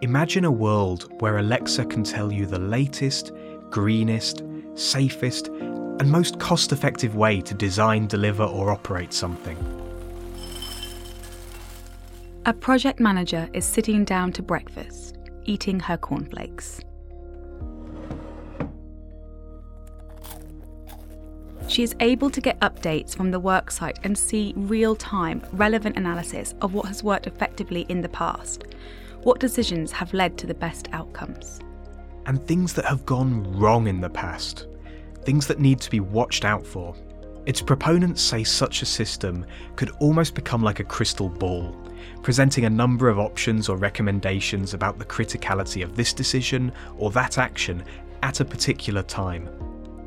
Imagine a world where Alexa can tell you the latest, greenest, safest, and most cost effective way to design, deliver, or operate something. A project manager is sitting down to breakfast, eating her cornflakes. She is able to get updates from the worksite and see real time, relevant analysis of what has worked effectively in the past. What decisions have led to the best outcomes? And things that have gone wrong in the past. Things that need to be watched out for. Its proponents say such a system could almost become like a crystal ball, presenting a number of options or recommendations about the criticality of this decision or that action at a particular time.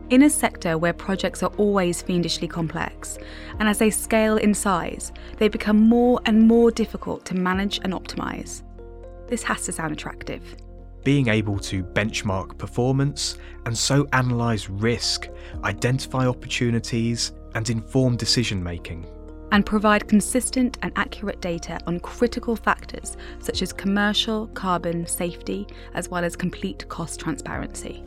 In a sector where projects are always fiendishly complex, and as they scale in size, they become more and more difficult to manage and optimise. This has to sound attractive. Being able to benchmark performance and so analyse risk, identify opportunities, and inform decision making. And provide consistent and accurate data on critical factors such as commercial, carbon, safety, as well as complete cost transparency.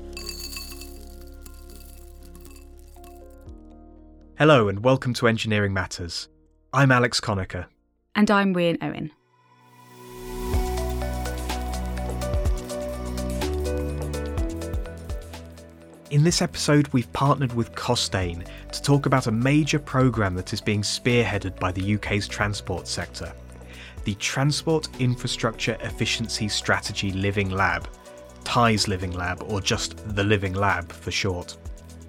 Hello, and welcome to Engineering Matters. I'm Alex Conacher. And I'm Rhian Owen. In this episode, we've partnered with Costain to talk about a major programme that is being spearheaded by the UK's transport sector the Transport Infrastructure Efficiency Strategy Living Lab, TIES Living Lab, or just the Living Lab for short.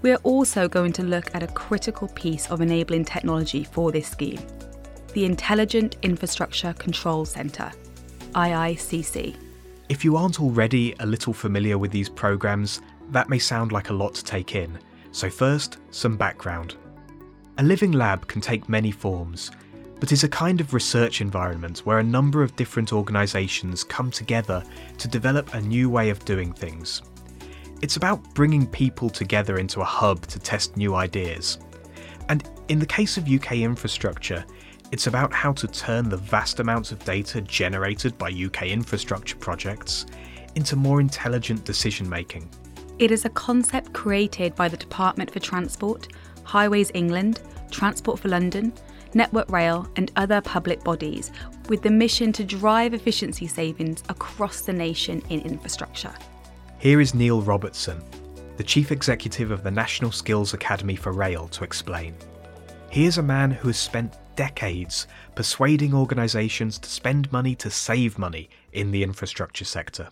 We are also going to look at a critical piece of enabling technology for this scheme the Intelligent Infrastructure Control Centre, IICC. If you aren't already a little familiar with these programs, that may sound like a lot to take in. So, first, some background. A living lab can take many forms, but is a kind of research environment where a number of different organisations come together to develop a new way of doing things it's about bringing people together into a hub to test new ideas. And in the case of UK infrastructure, it's about how to turn the vast amounts of data generated by UK infrastructure projects into more intelligent decision making. It is a concept created by the Department for Transport, Highways England, Transport for London, Network Rail, and other public bodies with the mission to drive efficiency savings across the nation in infrastructure. Here is Neil Robertson, the Chief Executive of the National Skills Academy for Rail, to explain. He is a man who has spent decades persuading organisations to spend money to save money in the infrastructure sector.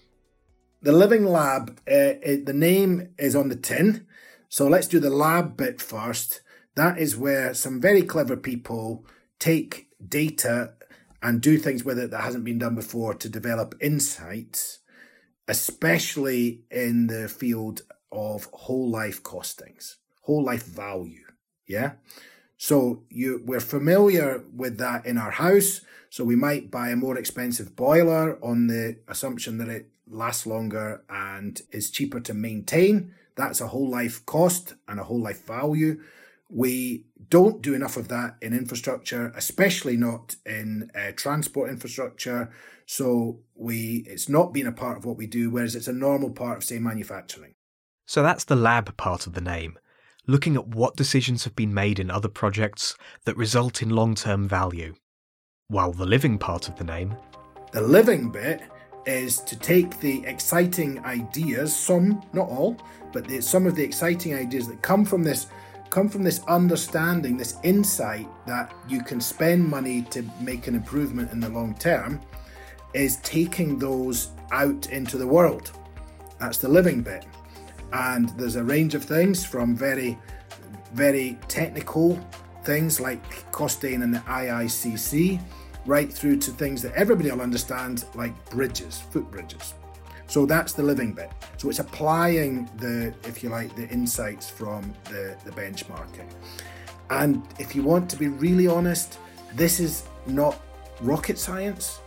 The Living Lab, uh, it, the name is on the tin. So let's do the lab bit first. That is where some very clever people take data and do things with it that hasn't been done before to develop insights especially in the field of whole life costings, whole life value. Yeah. So you we're familiar with that in our house. So we might buy a more expensive boiler on the assumption that it lasts longer and is cheaper to maintain. That's a whole life cost and a whole life value. We don't do enough of that in infrastructure, especially not in uh, transport infrastructure. So we it's not been a part of what we do, whereas it's a normal part of say manufacturing. So that's the lab part of the name, looking at what decisions have been made in other projects that result in long-term value. While the living part of the name, the living bit is to take the exciting ideas, some, not all, but the, some of the exciting ideas that come from this come from this understanding, this insight that you can spend money to make an improvement in the long term, is taking those out into the world. That's the living bit. And there's a range of things from very, very technical things like Costain and the IICC, right through to things that everybody will understand, like bridges, footbridges. So that's the living bit. So it's applying the, if you like, the insights from the, the benchmarking. And if you want to be really honest, this is not rocket science.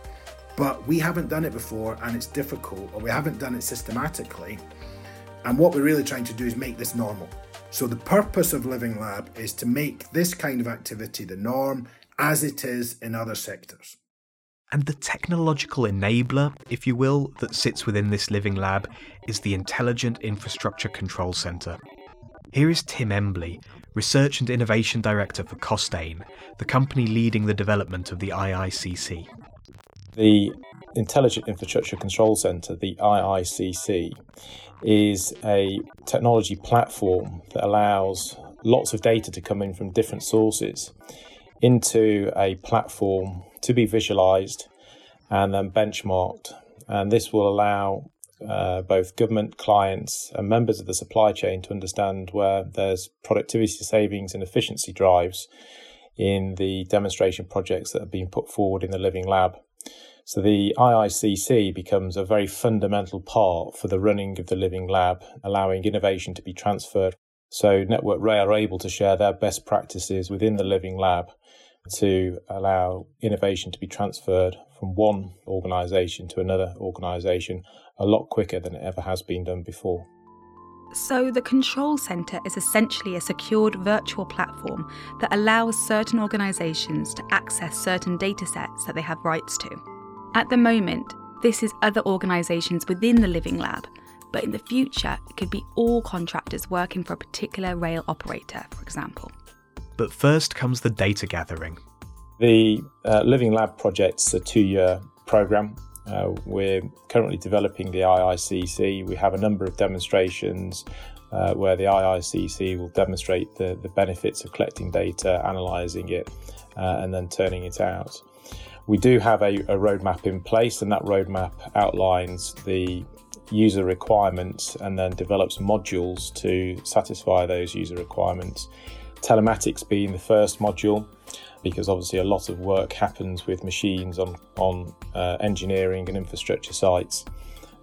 But we haven't done it before and it's difficult, or we haven't done it systematically. And what we're really trying to do is make this normal. So, the purpose of Living Lab is to make this kind of activity the norm as it is in other sectors. And the technological enabler, if you will, that sits within this living lab is the Intelligent Infrastructure Control Centre. Here is Tim Embley, Research and Innovation Director for Costain, the company leading the development of the IICC. The Intelligent Infrastructure Control Centre, the IICC, is a technology platform that allows lots of data to come in from different sources into a platform to be visualized and then benchmarked. And this will allow uh, both government clients and members of the supply chain to understand where there's productivity savings and efficiency drives in the demonstration projects that have been put forward in the Living Lab. So the IICC becomes a very fundamental part for the running of the Living Lab, allowing innovation to be transferred. So Network Rail are able to share their best practices within the Living Lab to allow innovation to be transferred from one organisation to another organisation a lot quicker than it ever has been done before. So, the Control Centre is essentially a secured virtual platform that allows certain organisations to access certain datasets that they have rights to. At the moment, this is other organisations within the Living Lab, but in the future, it could be all contractors working for a particular rail operator, for example. But first comes the data gathering. The uh, Living Lab project's a two year programme. Uh, we're currently developing the IICC. We have a number of demonstrations uh, where the IICC will demonstrate the, the benefits of collecting data, analysing it, uh, and then turning it out. We do have a, a roadmap in place, and that roadmap outlines the user requirements and then develops modules to satisfy those user requirements. Telematics being the first module, because obviously a lot of work happens with machines on, on uh, engineering and infrastructure sites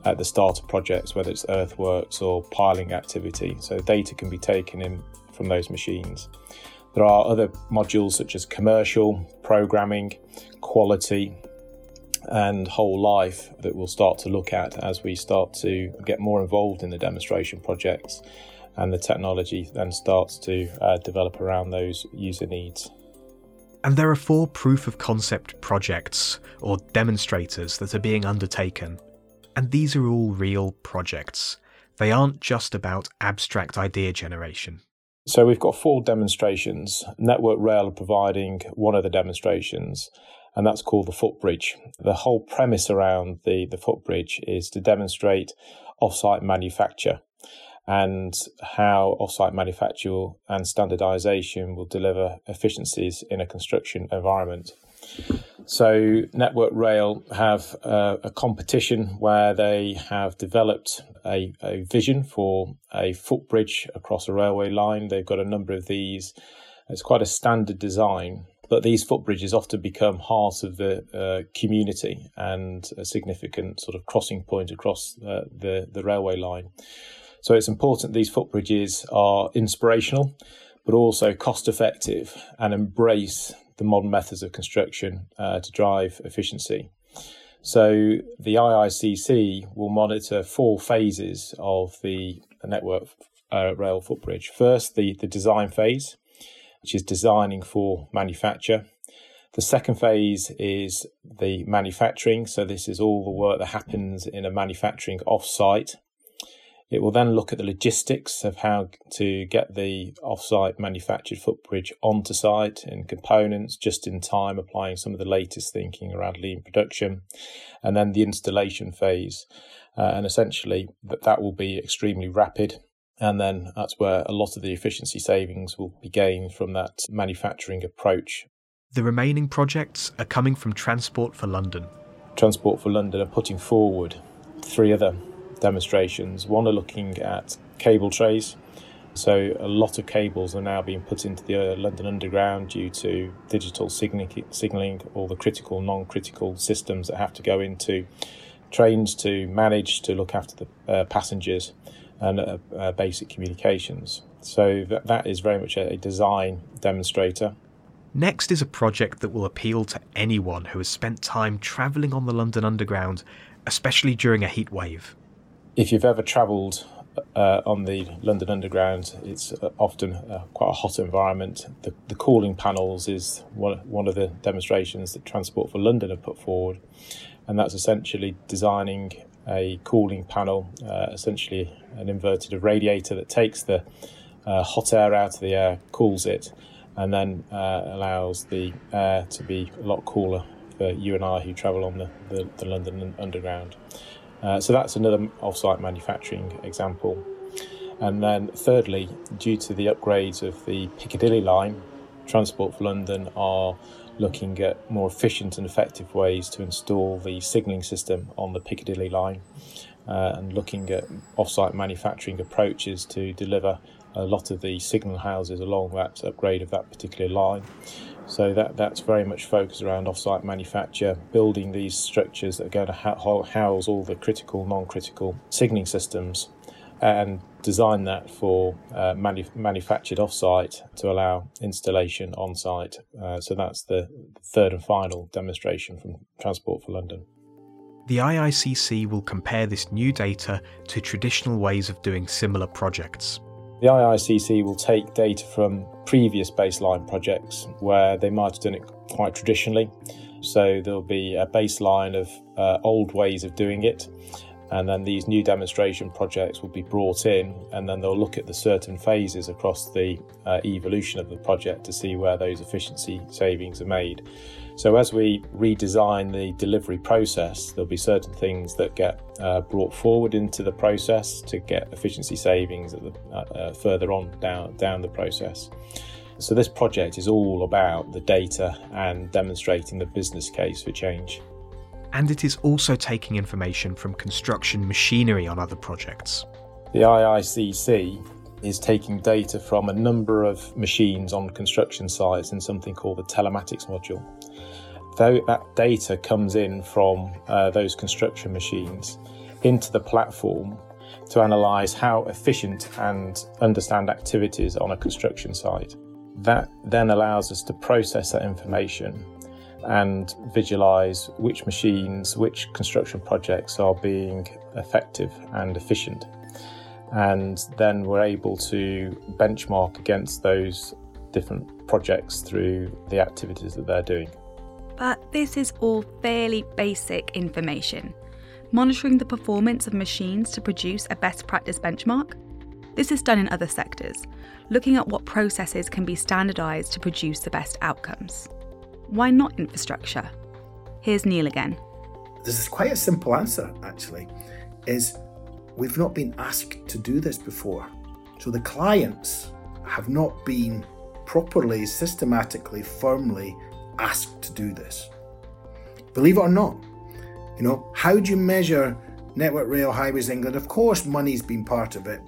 at the start of projects, whether it's earthworks or piling activity. So data can be taken in from those machines. There are other modules such as commercial, programming, quality, and whole life that we'll start to look at as we start to get more involved in the demonstration projects and the technology then starts to uh, develop around those user needs. And there are four proof of concept projects, or demonstrators, that are being undertaken. And these are all real projects. They aren't just about abstract idea generation. So we've got four demonstrations. Network Rail are providing one of the demonstrations, and that's called the footbridge. The whole premise around the, the footbridge is to demonstrate offsite manufacture and how offsite manufacture and standardization will deliver efficiencies in a construction environment. So, Network Rail have uh, a competition where they have developed a, a vision for a footbridge across a railway line. They've got a number of these. It's quite a standard design, but these footbridges often become heart of the uh, community and a significant sort of crossing point across uh, the, the railway line. So it's important these footbridges are inspirational, but also cost effective and embrace the modern methods of construction uh, to drive efficiency. So the IICC will monitor four phases of the, network uh, rail footbridge. First, the, the design phase, which is designing for manufacture. The second phase is the manufacturing. So this is all the work that happens in a manufacturing off-site it will then look at the logistics of how to get the offsite manufactured footbridge onto site in components just in time, applying some of the latest thinking around lean production, and then the installation phase. Uh, and essentially, that, that will be extremely rapid. And then that's where a lot of the efficiency savings will be gained from that manufacturing approach. The remaining projects are coming from Transport for London. Transport for London are putting forward three other demonstrations. One are looking at cable trays. So a lot of cables are now being put into the uh, London Underground due to digital signalling, all the critical, non-critical systems that have to go into trains to manage to look after the uh, passengers and uh, uh, basic communications. So that, that is very much a, a design demonstrator. Next is a project that will appeal to anyone who has spent time travelling on the London Underground, especially during a heat wave if you've ever travelled uh, on the London Underground, it's uh, often uh, quite a hot environment. The, the cooling panels is one, one of the demonstrations that Transport for London have put forward, and that's essentially designing a cooling panel, uh, essentially an inverted radiator that takes the uh, hot air out of the air, cools it, and then uh, allows the air to be a lot cooler for you and I who travel on the, the, the London Underground. Uh, so that's another off-site manufacturing example. And then thirdly, due to the upgrades of the Piccadilly line, Transport for London are looking at more efficient and effective ways to install the signalling system on the Piccadilly line uh, and looking at off-site manufacturing approaches to deliver a lot of the signal houses along that upgrade of that particular line. So that that's very much focused around off-site manufacture, building these structures that are going to house all the critical, non-critical signalling systems, and design that for uh, manu- manufactured off-site to allow installation on-site. Uh, so that's the third and final demonstration from Transport for London. The IICC will compare this new data to traditional ways of doing similar projects. The IICC will take data from previous baseline projects where they might have done it quite traditionally. So there'll be a baseline of uh, old ways of doing it, and then these new demonstration projects will be brought in, and then they'll look at the certain phases across the uh, evolution of the project to see where those efficiency savings are made. So, as we redesign the delivery process, there'll be certain things that get uh, brought forward into the process to get efficiency savings the, uh, uh, further on down, down the process. So, this project is all about the data and demonstrating the business case for change. And it is also taking information from construction machinery on other projects. The IICC is taking data from a number of machines on construction sites in something called the telematics module that data comes in from uh, those construction machines into the platform to analyse how efficient and understand activities on a construction site. That then allows us to process that information and visualise which machines, which construction projects are being effective and efficient. And then we're able to benchmark against those different projects through the activities that they're doing. But this is all fairly basic information. Monitoring the performance of machines to produce a best practice benchmark? This is done in other sectors, looking at what processes can be standardised to produce the best outcomes. Why not infrastructure? Here's Neil again. This is quite a simple answer, actually, is we've not been asked to do this before. So the clients have not been properly, systematically, firmly asked to do this. Believe it or not, you know, how do you measure Network Rail Highways England? Of course, money's been part of it.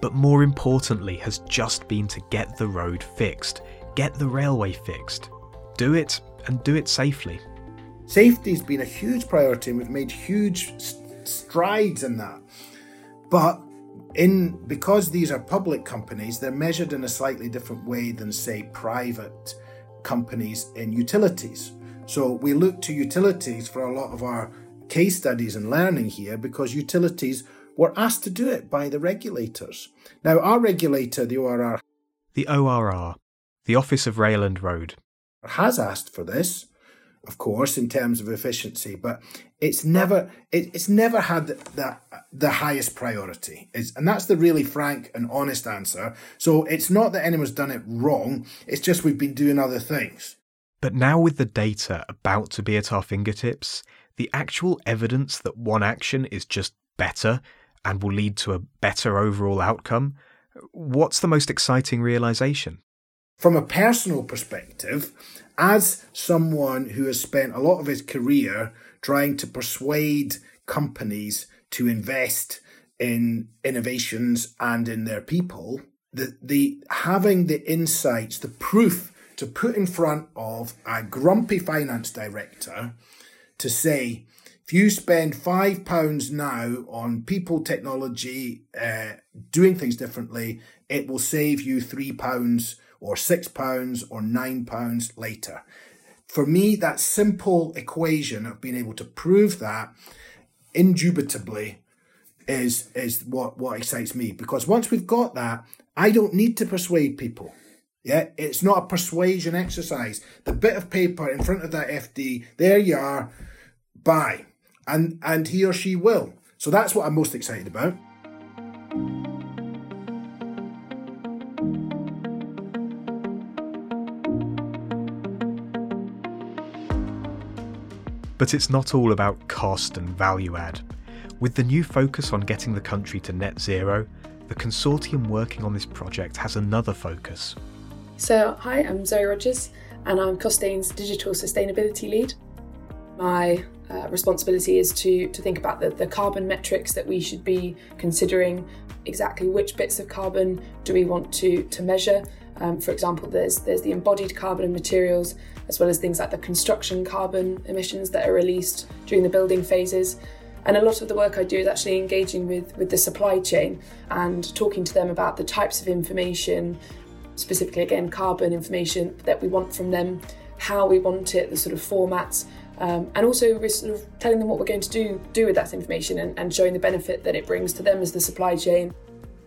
But more importantly, has just been to get the road fixed, get the railway fixed. Do it and do it safely. Safety's been a huge priority and we've made huge strides in that. But in because these are public companies, they're measured in a slightly different way than say private companies in utilities. So we look to utilities for a lot of our case studies and learning here because utilities were asked to do it by the regulators. Now, our regulator, the ORR, the ORR, the Office of Rail and Road, has asked for this of course, in terms of efficiency, but it's never it, it's never had the, the, the highest priority. Is and that's the really frank and honest answer. So it's not that anyone's done it wrong. It's just we've been doing other things. But now with the data about to be at our fingertips, the actual evidence that one action is just better and will lead to a better overall outcome, what's the most exciting realization? From a personal perspective, as someone who has spent a lot of his career trying to persuade companies to invest in innovations and in their people, the, the having the insights, the proof to put in front of a grumpy finance director to say, if you spend five pounds now on people, technology, uh, doing things differently, it will save you three pounds or six pounds or nine pounds later. For me, that simple equation of being able to prove that indubitably is is what what excites me because once we've got that, I don't need to persuade people. Yeah, it's not a persuasion exercise. The bit of paper in front of that FD, there you are, buy, and and he or she will. So that's what I'm most excited about. But it's not all about cost and value add. With the new focus on getting the country to net zero, the consortium working on this project has another focus. So, hi, I'm Zoe Rogers, and I'm Costain's digital sustainability lead. My uh, responsibility is to, to think about the, the carbon metrics that we should be considering, exactly which bits of carbon do we want to, to measure. Um, for example, there's, there's the embodied carbon in materials, as well as things like the construction carbon emissions that are released during the building phases. And a lot of the work I do is actually engaging with, with the supply chain and talking to them about the types of information, specifically again carbon information that we want from them, how we want it, the sort of formats, um, and also we're sort of telling them what we're going to do do with that information and, and showing the benefit that it brings to them as the supply chain.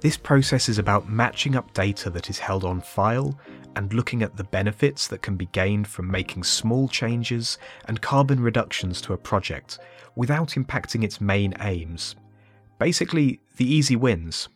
This process is about matching up data that is held on file and looking at the benefits that can be gained from making small changes and carbon reductions to a project without impacting its main aims. Basically, the easy wins.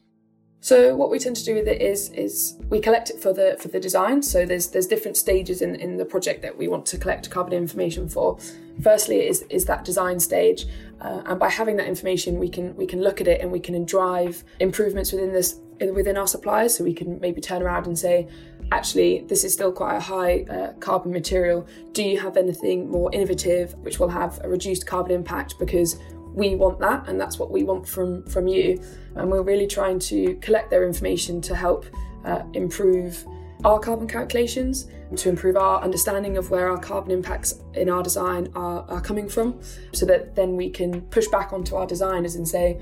So what we tend to do with it is is we collect it for the for the design. So there's there's different stages in, in the project that we want to collect carbon information for. Firstly, is is that design stage, uh, and by having that information, we can we can look at it and we can drive improvements within this within our suppliers. So we can maybe turn around and say, actually, this is still quite a high uh, carbon material. Do you have anything more innovative which will have a reduced carbon impact because we want that and that's what we want from from you and we're really trying to collect their information to help uh, improve our carbon calculations to improve our understanding of where our carbon impacts in our design are, are coming from so that then we can push back onto our designers and say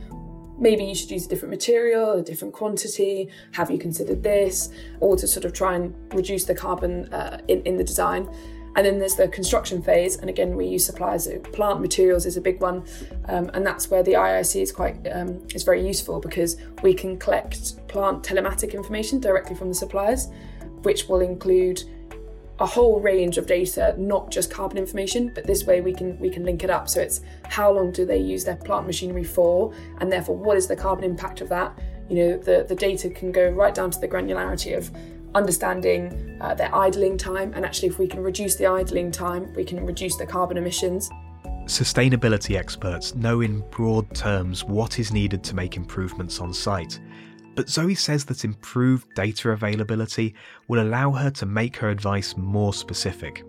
maybe you should use a different material, a different quantity, have you considered this, or to sort of try and reduce the carbon uh, in, in the design. And then there's the construction phase, and again we use suppliers. Plant materials is a big one, um, and that's where the IIC is quite um, is very useful because we can collect plant telematic information directly from the suppliers, which will include a whole range of data, not just carbon information, but this way we can we can link it up. So it's how long do they use their plant machinery for, and therefore what is the carbon impact of that. You know, the, the data can go right down to the granularity of understanding uh, their idling time, and actually, if we can reduce the idling time, we can reduce the carbon emissions. Sustainability experts know in broad terms what is needed to make improvements on site, but Zoe says that improved data availability will allow her to make her advice more specific.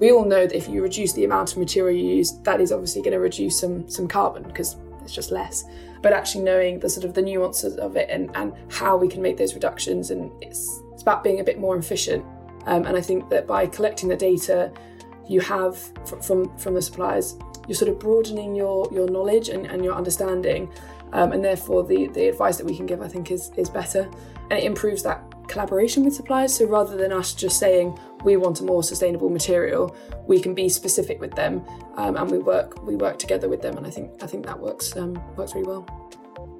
We all know that if you reduce the amount of material you use, that is obviously going to reduce some some carbon because it's just less. But actually knowing the sort of the nuances of it and, and how we can make those reductions and it's it's about being a bit more efficient. Um, and I think that by collecting the data you have from from the suppliers, you're sort of broadening your your knowledge and, and your understanding. Um, and therefore the, the advice that we can give I think is is better and it improves that collaboration with suppliers so rather than us just saying we want a more sustainable material we can be specific with them um, and we work we work together with them and I think I think that works um, works really well.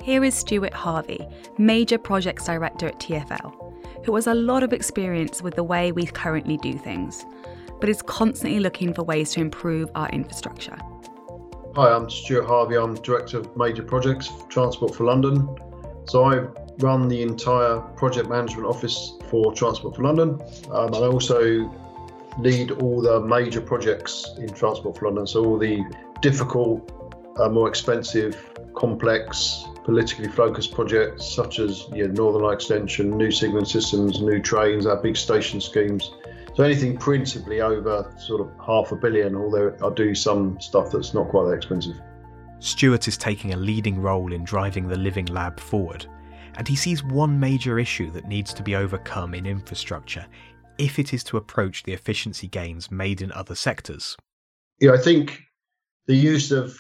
Here is Stuart Harvey, Major Projects Director at TfL who has a lot of experience with the way we currently do things, but is constantly looking for ways to improve our infrastructure. Hi, I'm Stuart Harvey. I'm Director of Major Projects for Transport for London. So I run the entire project management office for Transport for London. Um, I also lead all the major projects in Transport for London. So all the difficult, uh, more expensive, complex politically focused projects such as Northern Line Extension, new signalling systems, new trains, our big station schemes. So anything principally over sort of half a billion, although I do some stuff that's not quite that expensive. Stuart is taking a leading role in driving the Living Lab forward, and he sees one major issue that needs to be overcome in infrastructure if it is to approach the efficiency gains made in other sectors. Yeah, I think the use of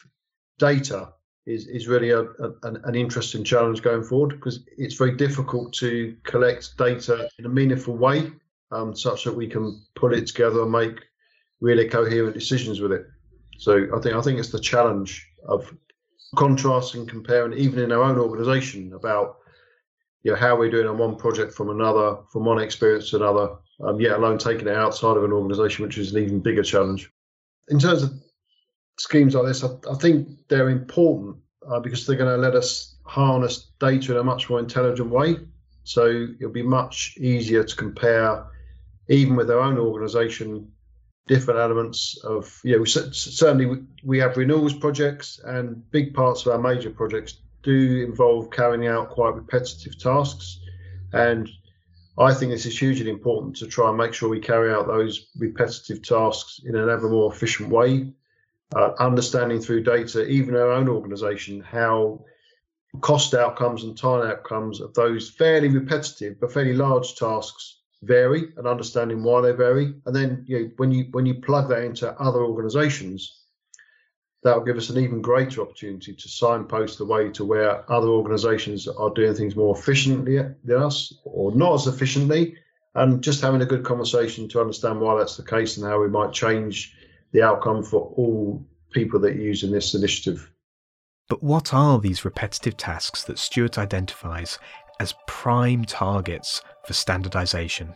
data is is really a, a, an interesting challenge going forward because it's very difficult to collect data in a meaningful way, um, such that we can pull it together and make really coherent decisions with it. So I think I think it's the challenge of contrasting, comparing, even in our own organisation, about you know how we're doing on one project from another, from one experience to another, um, yet alone taking it outside of an organisation, which is an even bigger challenge. In terms of schemes like this, I, I think they're important uh, because they're going to let us harness data in a much more intelligent way. So it'll be much easier to compare, even with our own organisation, different elements of you know certainly we have renewals projects and big parts of our major projects do involve carrying out quite repetitive tasks. And I think this is hugely important to try and make sure we carry out those repetitive tasks in an ever more efficient way, uh, understanding through data, even our own organisation, how cost outcomes and time outcomes of those fairly repetitive but fairly large tasks vary and understanding why they vary. And then you know, when you when you plug that into other organisations, that will give us an even greater opportunity to signpost the way to where other organisations are doing things more efficiently than us or not as efficiently, and just having a good conversation to understand why that's the case and how we might change the outcome for all people that use in this initiative. But what are these repetitive tasks that Stuart identifies as prime targets for standardization?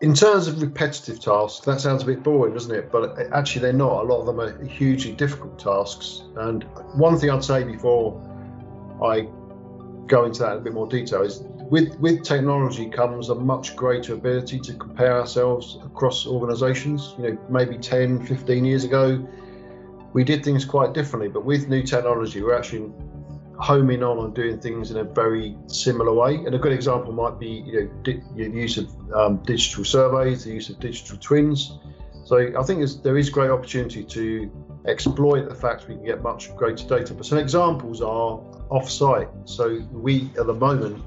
In terms of repetitive tasks, that sounds a bit boring, doesn't it? But actually, they're not. A lot of them are hugely difficult tasks. And one thing I'd say before I go into that in a bit more detail is with, with technology comes a much greater ability to compare ourselves across organizations. You know, maybe 10, 15 years ago, we did things quite differently. But with new technology, we're actually homing on and doing things in a very similar way. And a good example might be you know di- the use of um, digital surveys, the use of digital twins. So I think there is great opportunity to exploit the fact we can get much greater data. But some examples are off-site. So we at the moment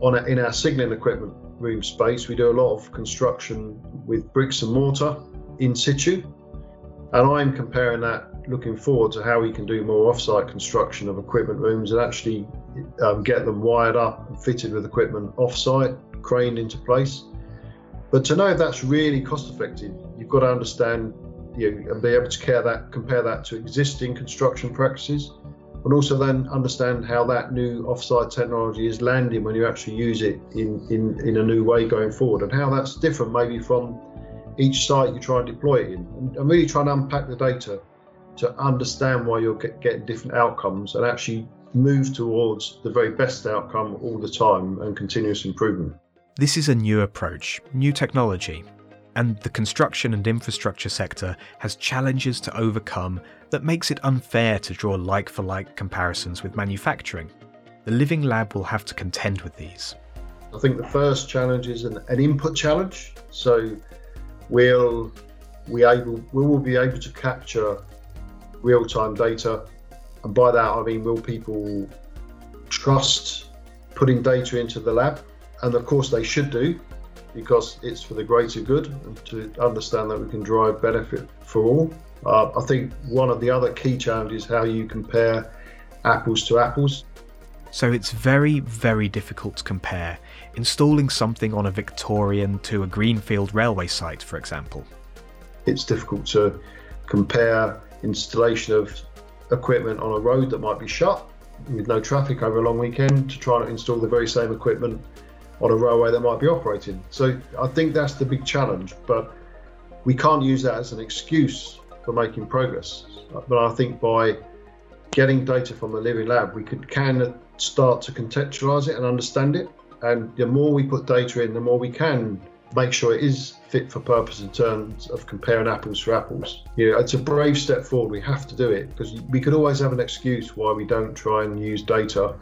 on a, in our signalling equipment room space, we do a lot of construction with bricks and mortar in situ. And I'm comparing that looking forward to how we can do more off-site construction of equipment rooms and actually um, get them wired up and fitted with equipment off-site, craned into place. But to know if that's really cost effective, you've got to understand you know, and be able to that, compare that to existing construction practices, and also then understand how that new off-site technology is landing when you actually use it in, in, in a new way going forward, and how that's different maybe from each site you try and deploy it in, and, really try and unpack the data to understand why you're get, getting different outcomes and actually move towards the very best outcome all the time and continuous improvement. This is a new approach, new technology, and the construction and infrastructure sector has challenges to overcome that makes it unfair to draw like for like comparisons with manufacturing. The Living Lab will have to contend with these. I think the first challenge is an, an input challenge. So we'll we able we will be able to capture real time data. And by that, I mean, will people trust putting data into the lab? And of course, they should do because it's for the greater good and to understand that we can drive benefit for all. Uh, I think one of the other key challenges how you compare apples to apples. So it's very, very difficult to compare installing something on a Victorian to a Greenfield railway site, for example. It's difficult to compare installation of equipment on a road that might be shut with no traffic over a long weekend to try and install the very same equipment on a railway that might be operating. So I think that's the big challenge, but we can't use that as an excuse for making progress. But I think by getting data from the Living Lab, we could can start to contextualize it and understand it. And the more we put data in, the more we can make sure it is fit for purpose in terms of comparing apples to apples. You know, it's a brave step forward. We have to do it because we could always have an excuse why we don't try and use data.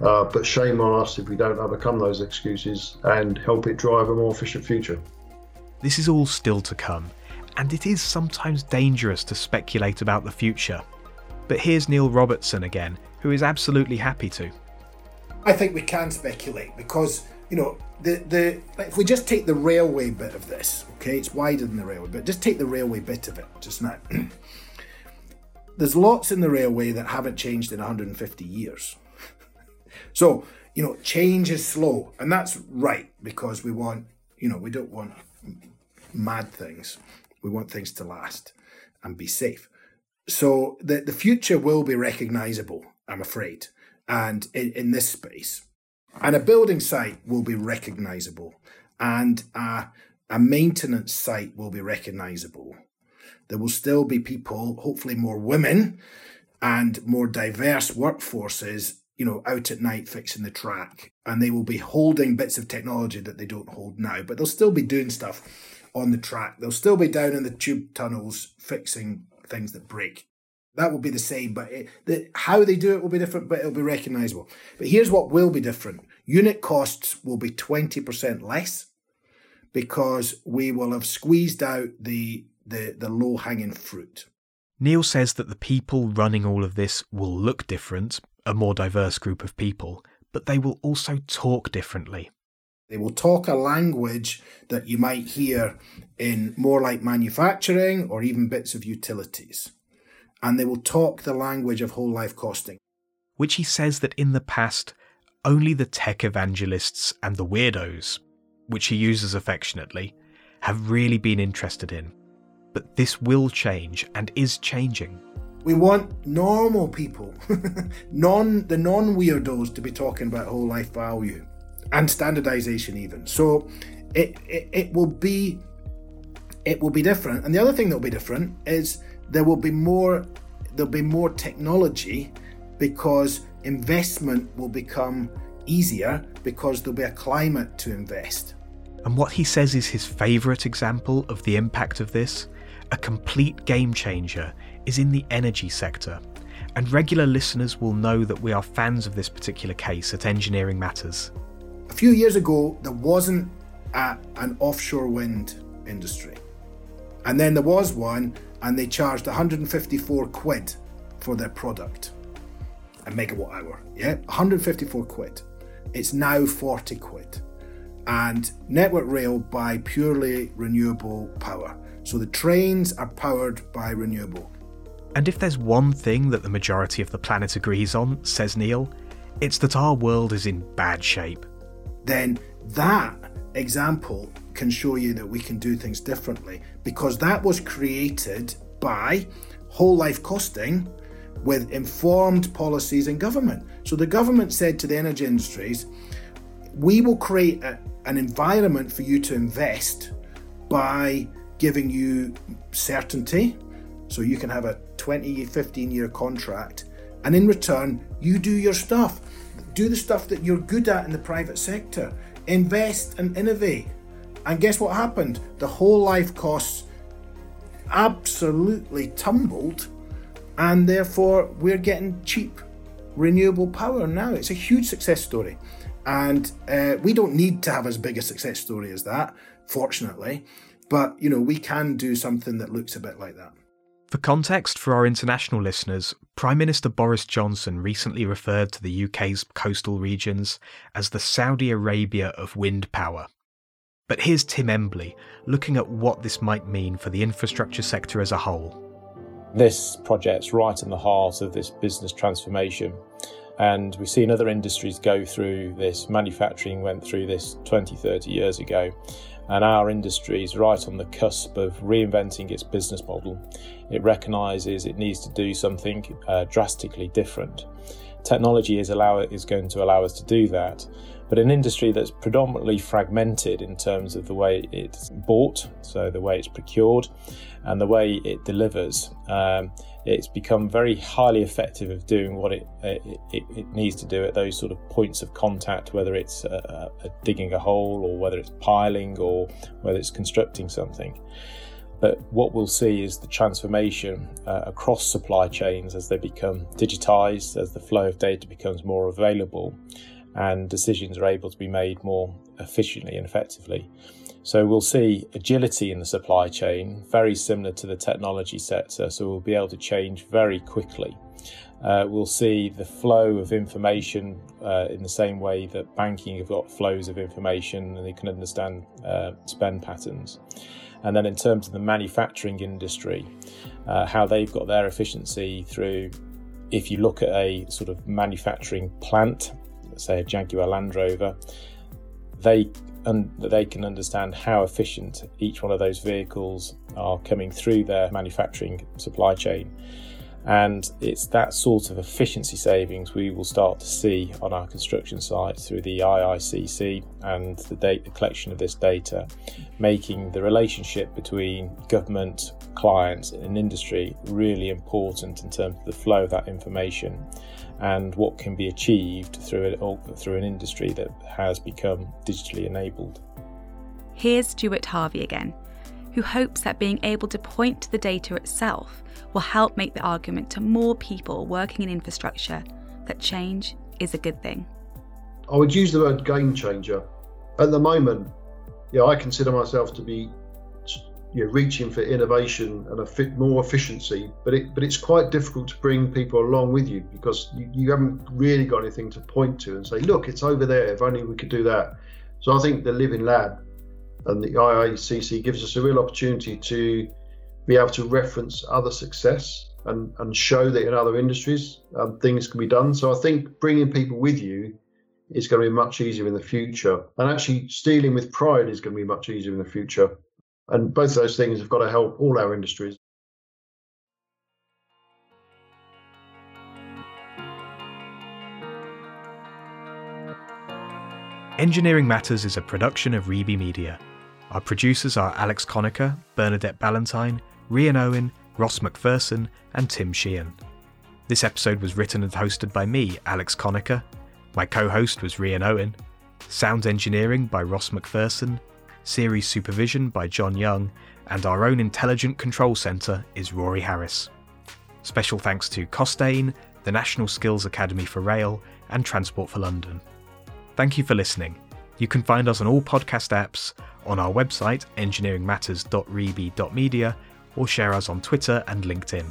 Uh, but shame on us if we don't overcome those excuses and help it drive a more efficient future. This is all still to come, and it is sometimes dangerous to speculate about the future. But here's Neil Robertson again, who is absolutely happy to. I think we can speculate because you know, the the if we just take the railway bit of this, okay, it's wider than the railway, but just take the railway bit of it just now. There's lots in the railway that haven't changed in 150 years. so, you know, change is slow, and that's right because we want, you know, we don't want mad things. We want things to last and be safe. So the, the future will be recognizable, I'm afraid, and in, in this space. And a building site will be recognizable, and a, a maintenance site will be recognizable. There will still be people, hopefully more women and more diverse workforces, you know, out at night fixing the track. And they will be holding bits of technology that they don't hold now, but they'll still be doing stuff on the track. They'll still be down in the tube tunnels fixing things that break. That will be the same, but it, the, how they do it will be different, but it'll be recognizable. But here's what will be different unit costs will be 20% less because we will have squeezed out the, the, the low hanging fruit. Neil says that the people running all of this will look different, a more diverse group of people, but they will also talk differently. They will talk a language that you might hear in more like manufacturing or even bits of utilities. And they will talk the language of whole life costing. Which he says that in the past, only the tech evangelists and the weirdos, which he uses affectionately, have really been interested in. But this will change and is changing. We want normal people, non the non weirdos, to be talking about whole life value and standardization even. So it, it it will be it will be different. And the other thing that will be different is there will be more there'll be more technology because investment will become easier because there'll be a climate to invest. And what he says is his favourite example of the impact of this, a complete game changer, is in the energy sector. And regular listeners will know that we are fans of this particular case at Engineering Matters. A few years ago, there wasn't a, an offshore wind industry. And then there was one, and they charged 154 quid for their product, a megawatt hour. Yeah, 154 quid. It's now 40 quid. And Network Rail buy purely renewable power. So the trains are powered by renewable. And if there's one thing that the majority of the planet agrees on, says Neil, it's that our world is in bad shape. Then that example can show you that we can do things differently because that was created by whole life costing with informed policies in government. So the government said to the energy industries, we will create a, an environment for you to invest by giving you certainty. So you can have a 20, 15 year contract. And in return, you do your stuff. Do the stuff that you're good at in the private sector. Invest and innovate. And guess what happened? The whole life costs absolutely tumbled and therefore we're getting cheap renewable power now. It's a huge success story, and uh, we don't need to have as big a success story as that, fortunately. But you know, we can do something that looks a bit like that. For context for our international listeners, Prime Minister Boris Johnson recently referred to the UK's coastal regions as the Saudi Arabia of wind power. But here's Tim Embley looking at what this might mean for the infrastructure sector as a whole. This project's right in the heart of this business transformation. And we've seen other industries go through this. Manufacturing went through this 20, 30 years ago. And our industry is right on the cusp of reinventing its business model. It recognises it needs to do something uh, drastically different. Technology is, allow, is going to allow us to do that but an industry that's predominantly fragmented in terms of the way it's bought, so the way it's procured, and the way it delivers. Um, it's become very highly effective of doing what it, it, it, needs to do at those sort of points of contact, whether it's digging a hole or whether it's piling or whether it's constructing something. But what we'll see is the transformation uh, across supply chains as they become digitized, as the flow of data becomes more available, and decisions are able to be made more efficiently and effectively. So we'll see agility in the supply chain, very similar to the technology sector. So we'll be able to change very quickly. Uh, we'll see the flow of information uh, in the same way that banking have got flows of information and they can understand uh, spend patterns. And then in terms of the manufacturing industry, uh, how they've got their efficiency through, if you look at a sort of manufacturing plant say a Jaguar Land Rover, they and they can understand how efficient each one of those vehicles are coming through their manufacturing supply chain. And it's that sort of efficiency savings we will start to see on our construction sites through the IICC and the data collection of this data, making the relationship between government, clients, and industry really important in terms of the flow of that information and what can be achieved through it through an industry that has become digitally enabled. Here's Stuart Harvey again, who hopes that being able to point to the data itself will help make the argument to more people working in infrastructure that change is a good thing. I would use the word game changer. At the moment, yeah, I consider myself to be you know, reaching for innovation and a fit more efficiency, but it but it's quite difficult to bring people along with you because you, you haven't really got anything to point to and say, look, it's over there. If only we could do that. So I think the Living Lab and the IICC gives us a real opportunity to be able to reference other success and, and show that in other industries um, things can be done. So I think bringing people with you is going to be much easier in the future. And actually, stealing with pride is going to be much easier in the future. And both of those things have got to help all our industries. Engineering Matters is a production of Reby Media. Our producers are Alex Conacher, Bernadette Ballantyne, Rian Owen, Ross McPherson, and Tim Sheehan. This episode was written and hosted by me, Alex Conacher. My co host was Rian Owen. Sound engineering by Ross McPherson. Series supervision by John Young. And our own intelligent control centre is Rory Harris. Special thanks to Costain, the National Skills Academy for Rail, and Transport for London. Thank you for listening. You can find us on all podcast apps, on our website engineeringmatters.reby.media, or share us on Twitter and LinkedIn.